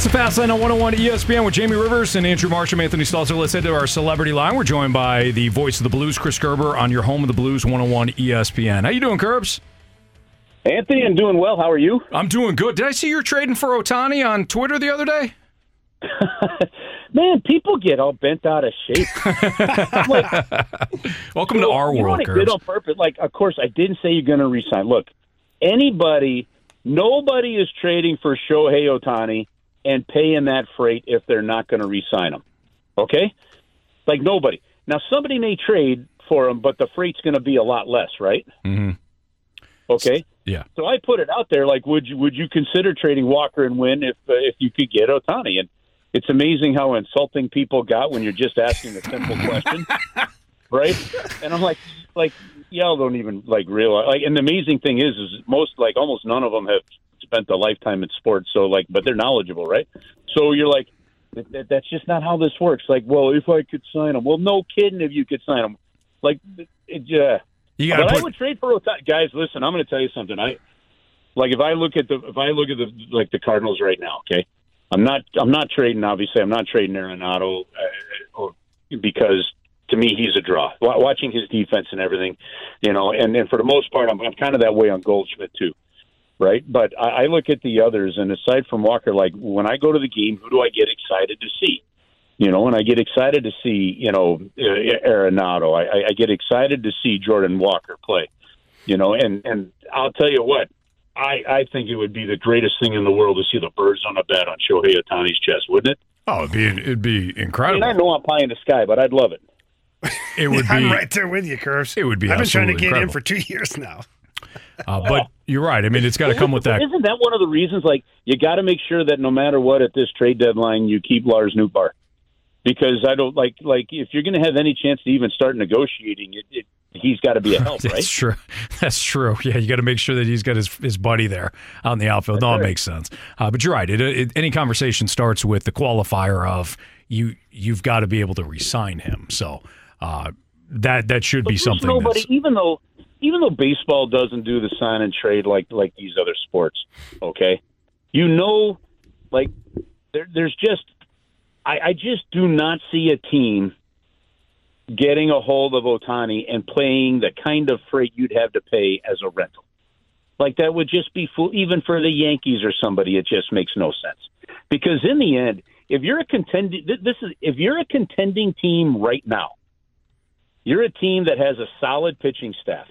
It's the Fast Lane on 101 ESPN with Jamie Rivers and Andrew Marsham, Anthony Stalzer. Let's head to our celebrity line. We're joined by the voice of the blues, Chris Kerber, on your home of the blues, 101 ESPN. How you doing, Curbs? Anthony, I'm doing well. How are you? I'm doing good. Did I see you're trading for Ohtani on Twitter the other day? Man, people get all bent out of shape. like, Welcome to our you know world, I did on purpose. Like, of course, I didn't say you're going to resign. Look, anybody, nobody is trading for Shohei Ohtani and paying that freight if they're not going to resign him. Okay, like nobody. Now, somebody may trade for him, but the freight's going to be a lot less, right? Mhm. Okay. Yeah. So I put it out there, like, would you would you consider trading Walker and Winn if uh, if you could get Ohtani? And it's amazing how insulting people got when you're just asking a simple question, right? And I'm like, like y'all don't even like realize. Like, and the amazing thing is, is most like almost none of them have spent a lifetime in sports, so like, but they're knowledgeable, right? So you're like, that, that, that's just not how this works. Like, well, if I could sign him, well, no kidding, if you could sign him, like, it, yeah. You But got I would trade for Ohtani. Guys, listen, I'm going to tell you something. I like if I look at the if I look at the like the Cardinals right now. Okay, I'm not I'm not trading. Obviously, I'm not trading Arenado, uh, or because to me he's a draw. Wa- Watching his defense and everything, you know, and and for the most part, I'm, I'm kind of that way on Goldschmidt too. Right, but I, I look at the others, and aside from Walker, like when I go to the game, who do I get excited to see? you know, and I get excited to see, you know, uh, Arenado. I, I- I get excited to see Jordan Walker play, you know, and and I'll tell you what, I I think it would be the greatest thing in the world to see the birds on a bat on Shohei Ohtani's chest, wouldn't it? Oh, it'd be it'd be I mean, incredible. I know I'm pie in the sky, but I'd love it. It would be. I'm right there with you, Curbs. It would be I've been trying to absolutely get in for two years now. Uh, but you're right. I mean, it's got to come with that. Isn't that one of the reasons? Like, you got to make sure that no matter what at this trade deadline, you keep Lars Nootbaar, because I don't like like if you're going to have any chance to even start negotiating, it, it he's got to be a help, That's right? true. That's true. Yeah, you got to make sure that he's got his, his buddy there out in the outfield. no, it makes sense. Uh, but you're right. It, it, any conversation starts with the qualifier of you. You've got to be able to resign him. So uh, that that should be But there's something. Nobody, that's, even though even though baseball doesn't do the sign and trade like like these other sports, okay, you know, like there, there's just I, I just do not see a team getting a hold of Ohtani and paying the kind of freight you'd have to pay as a rental. Like that would just be fool. Even for the Yankees or somebody, it just makes no sense. Because in the end, if you're a contending, this is if you're a contending team right now, you're a team that has a solid pitching staff.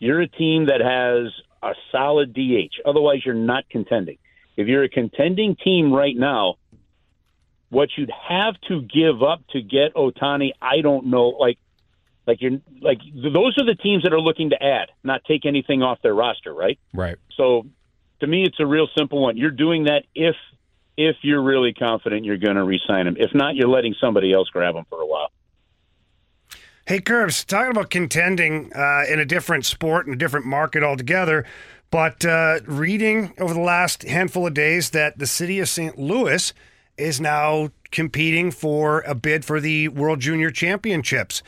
You're a team that has a solid DH. Otherwise, you're not contending. If you're a contending team right now, what you'd have to give up to get Ohtani, I don't know. Like, like you're like those are the teams that are looking to add, not take anything off their roster, right? right. So, to me, it's a real simple one. You're doing that if if you're really confident you're going to re-sign him. If not, you're letting somebody else grab him for a while. Hey, Curbs, talking about contending uh, in a different sport and a different market altogether, but uh, reading over the last handful of days that the city of St. Louis is now competing for a bid for the World Junior Championships.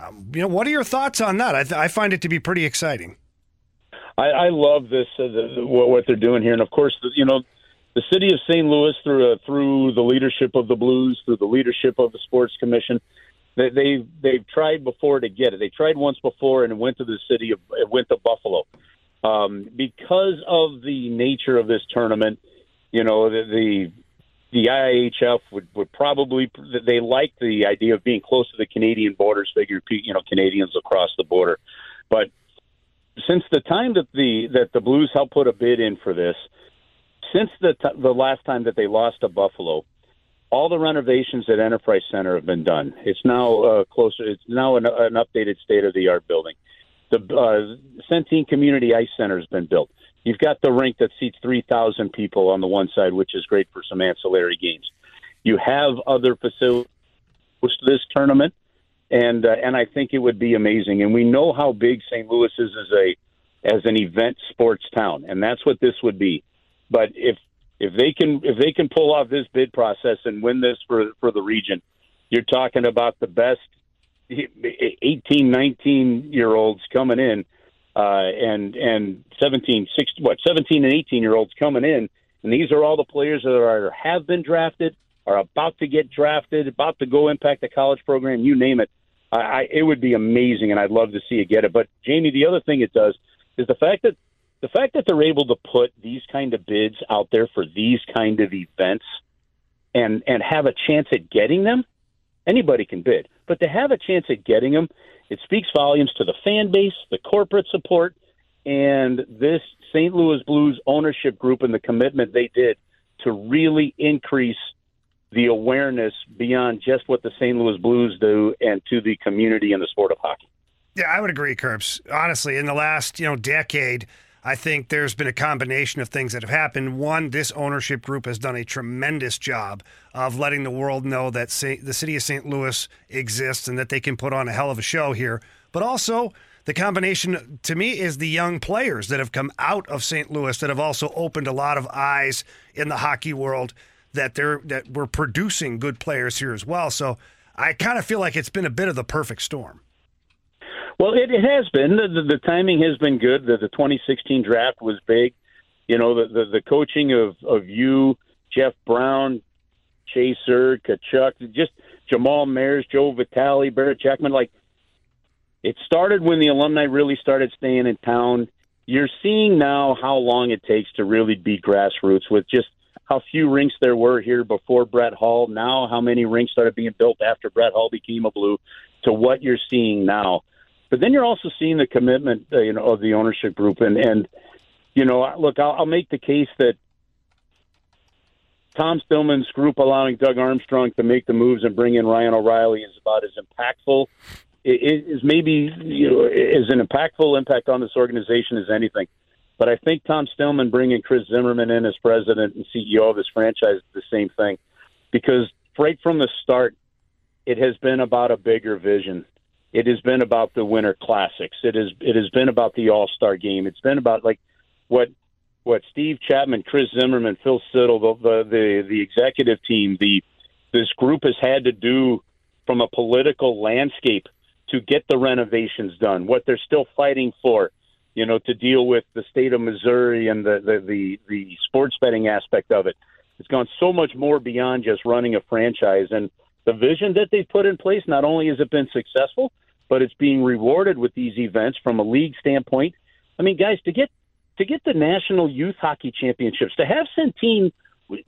Um, you know, what are your thoughts on that? I, th- I find it to be pretty exciting. I, I love this uh, the, what, what they're doing here, and of course, the, you know, the city of St. Louis through uh, through the leadership of the Blues, through the leadership of the Sports Commission, they, they they've tried before to get it. They tried once before, and went to the city of went to Buffalo um, because of the nature of this tournament. You know, the, the the IIHF would, would probably they like the idea of being close to the Canadian borders. Figure you know Canadians across the border, but since the time that the that the Blues helped put a bid in for this, since the t- the last time that they lost to Buffalo, all the renovations at Enterprise Center have been done. It's now uh, closer. It's now an, an updated state of the art building. The uh, Centene Community Ice Center has been built. You've got the rink that seats 3,000 people on the one side, which is great for some ancillary games. You have other facilities this tournament, and uh, and I think it would be amazing. And we know how big St. Louis is as a as an event sports town, and that's what this would be. But if if they can if they can pull off this bid process and win this for for the region, you're talking about the best 18, 19 year olds coming in uh, and and 17, 16, what 17 and 18 year olds coming in, and these are all the players that are have been drafted, are about to get drafted, about to go impact the college program, you name it. I, I it would be amazing, and I'd love to see it get it. But Jamie, the other thing it does is the fact that the fact that they're able to put these kind of bids out there for these kind of events and and have a chance at getting them. Anybody can bid, but to have a chance at getting them it speaks volumes to the fan base, the corporate support, and this St. Louis Blues ownership group and the commitment they did to really increase the awareness beyond just what the St. Louis Blues do and to the community and the sport of hockey. Yeah, I would agree, Curbs. Honestly, in the last you know decade, I think there's been a combination of things that have happened. One, this ownership group has done a tremendous job of letting the world know that the city of St. Louis exists and that they can put on a hell of a show here. But also, the combination to me is the young players that have come out of St. Louis that have also opened a lot of eyes in the hockey world that they're that we're producing good players here as well. So I kind of feel like it's been a bit of the perfect storm. Well, it, it has been. The, the, the timing has been good. The, the 2016 draft was big. You know, the, the, the coaching of, of you, Jeff Brown, Chaser, Tkachuk, just Jamal Mayers, Joe Vitale, Barrett Jackman. Like, it started when the alumni really started staying in town. You're seeing now how long it takes to really be grassroots with just how few rinks there were here before Brett Hull, Now, how many rinks started being built after Brett Hull became a Blue to what you're seeing now. But then you're also seeing the commitment, uh, you know, of the ownership group, and and you know, look, I'll, I'll make the case that Tom Stillman's group allowing Doug Armstrong to make the moves and bring in Ryan O'Reilly is about as impactful. It is maybe you know is an impactful impact on this organization as anything. But I think Tom Stillman bringing Chris Zimmerman in as president and CEO of this franchise is the same thing, because right from the start, it has been about a bigger vision. It has been about the Winter Classics. It is it has been about the All Star Game. It's been about like what what Steve Chapman, Chris Zimmerman, Phil Siddle, the, the the executive team, the this group has had to do from a political landscape to get the renovations done. What they're still fighting for, you know, to deal with the state of Missouri and the the the, the sports betting aspect of it. It's gone so much more beyond just running a franchise and the vision that they've put in place. Not only has it been successful, but it's being rewarded with these events from a league standpoint. I mean, guys, to get to get the National Youth Hockey Championships, to have Centene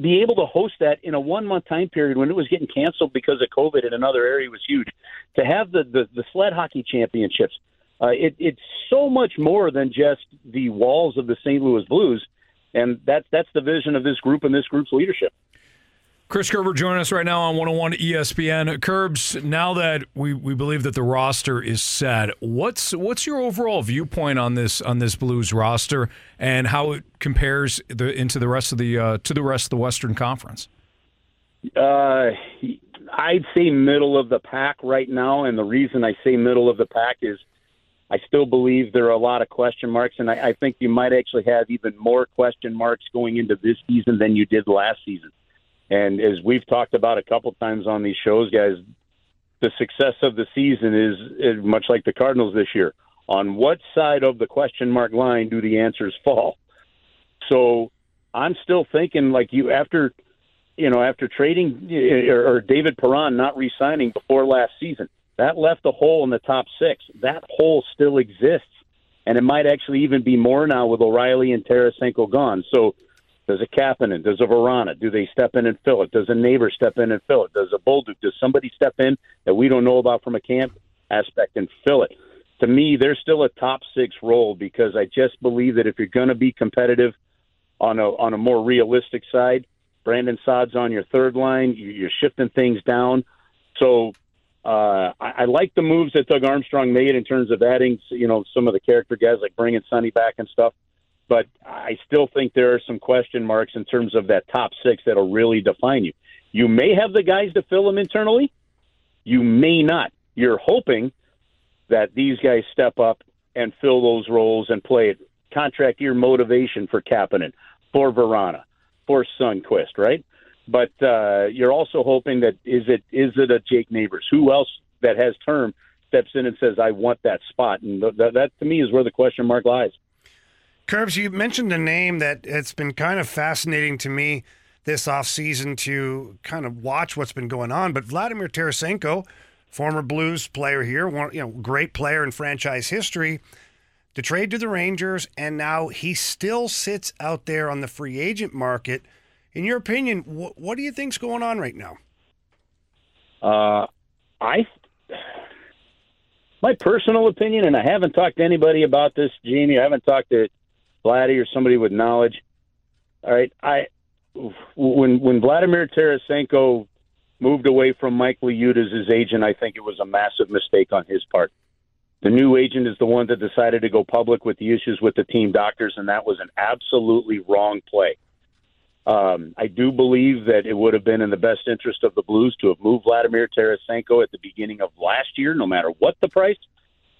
be able to host that in a one month time period when it was getting canceled because of COVID in another area was huge. To have the the, the sled hockey championships, uh, it, it's so much more than just the walls of the St. Louis Blues, and that's that's the vision of this group and this group's leadership. Chris Kerber joining us right now on 101 ESPN. Curbs, now that we, we believe that the roster is set, what's what's your overall viewpoint on this on this Blues roster and how it compares the, into the rest of the uh, to the rest of the Western Conference? Uh, I'd say middle of the pack right now, and the reason I say middle of the pack is I still believe there are a lot of question marks, and I, I think you might actually have even more question marks going into this season than you did last season. And as we've talked about a couple times on these shows, guys, the success of the season is, much like the Cardinals this year. On what side of the question mark line do the answers fall? So I'm still thinking like you after you know after trading eh, or, or David Perron not re-signing before last season, that left a hole in the top six. That hole still exists, and it might actually even be more now with O'Reilly and Tarasenko gone. So Does a Kapanen? Does a Vrana? Do they step in and fill it? Does a neighbor step in and fill it? Does a Bolduc? Does somebody step in that we don't know about from a camp aspect and fill it? To me, there's still a top six role because I just believe that if you're going to be competitive on a on a more realistic side, Brandon Saad's on your third line. You're shifting things down. So uh, I, I like the moves that Doug Armstrong made in terms of adding, you know, some of the character guys like bringing Sonny back and stuff. But I still think there are some question marks in terms of that top six that'll really define you. You may have the guys to fill them internally. You may not. You're hoping that these guys step up and fill those roles and play it. Contract year motivation for Kapanen, for Vrana, for Sundqvist, right? But uh, you're also hoping that is it is it a Jake Neighbours? Who else that has term steps in and says, "I want that spot"? And th- that to me is where the question mark lies. Curbs, you mentioned a name that it's been kind of fascinating to me this offseason to kind of watch what's been going on. But Vladimir Tarasenko, former Blues player here, you know, great player in franchise history, to trade to the Rangers, and now he still sits out there on the free agent market in your opinion, what, what do you think's going on right now? Uh, I, my personal opinion, and I haven't talked to anybody about this, Jamie. I haven't talked to Vladdy or somebody with knowledge. All right, I when when Vladimir Tarasenko moved away from Mike Liut as his agent, I think it was a massive mistake on his part. The new agent is the one that decided to go public with the issues with the team doctors, and that was an absolutely wrong play. Um, I do believe that it would have been in the best interest of the Blues to have moved Vladimir Tarasenko at the beginning of last year, no matter what the price.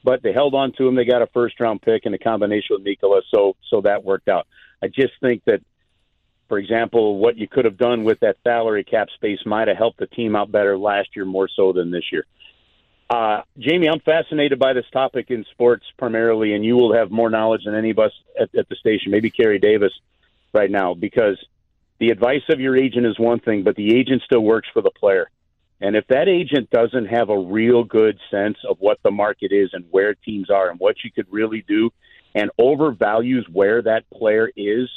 But they held on to him. They got a first round pick in a combination with Mikkola, so so that worked out. I just think that, for example, what you could have done with that salary cap space might have helped the team out better last year, more so than this year. Uh, Jamie, I'm fascinated by this topic in sports primarily, and you will have more knowledge than any of us at, at the station, maybe Kerry Davis right now, because the advice of your agent is one thing, but the agent still works for the player. And if that agent doesn't have a real good sense of what the market is and where teams are and what you could really do and overvalues where that player is,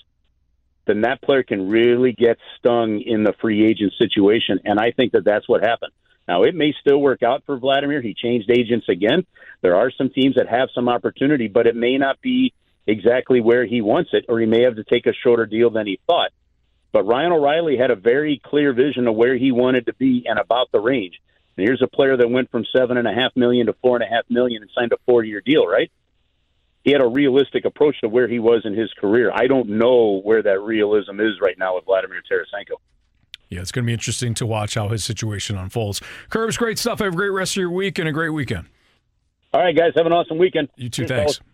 then that player can really get stung in the free agent situation. And I think that that's what happened. Now, it may still work out for Vladimir. He changed agents again. There are some teams that have some opportunity, but it may not be exactly where he wants it, or he may have to take a shorter deal than he thought. But Ryan O'Reilly had a very clear vision of where he wanted to be and about the range. And here's a player that went from seven and a half million to four and a half million and signed a four year deal, right? He had a realistic approach to where he was in his career. I don't know where that realism is right now with Vladimir Tarasenko. Yeah, it's going to be interesting to watch how his situation unfolds. Curbs, great stuff. Have a great rest of your week and a great weekend. All right, guys. Have an awesome weekend. You too. Cheers, thanks. Fellas.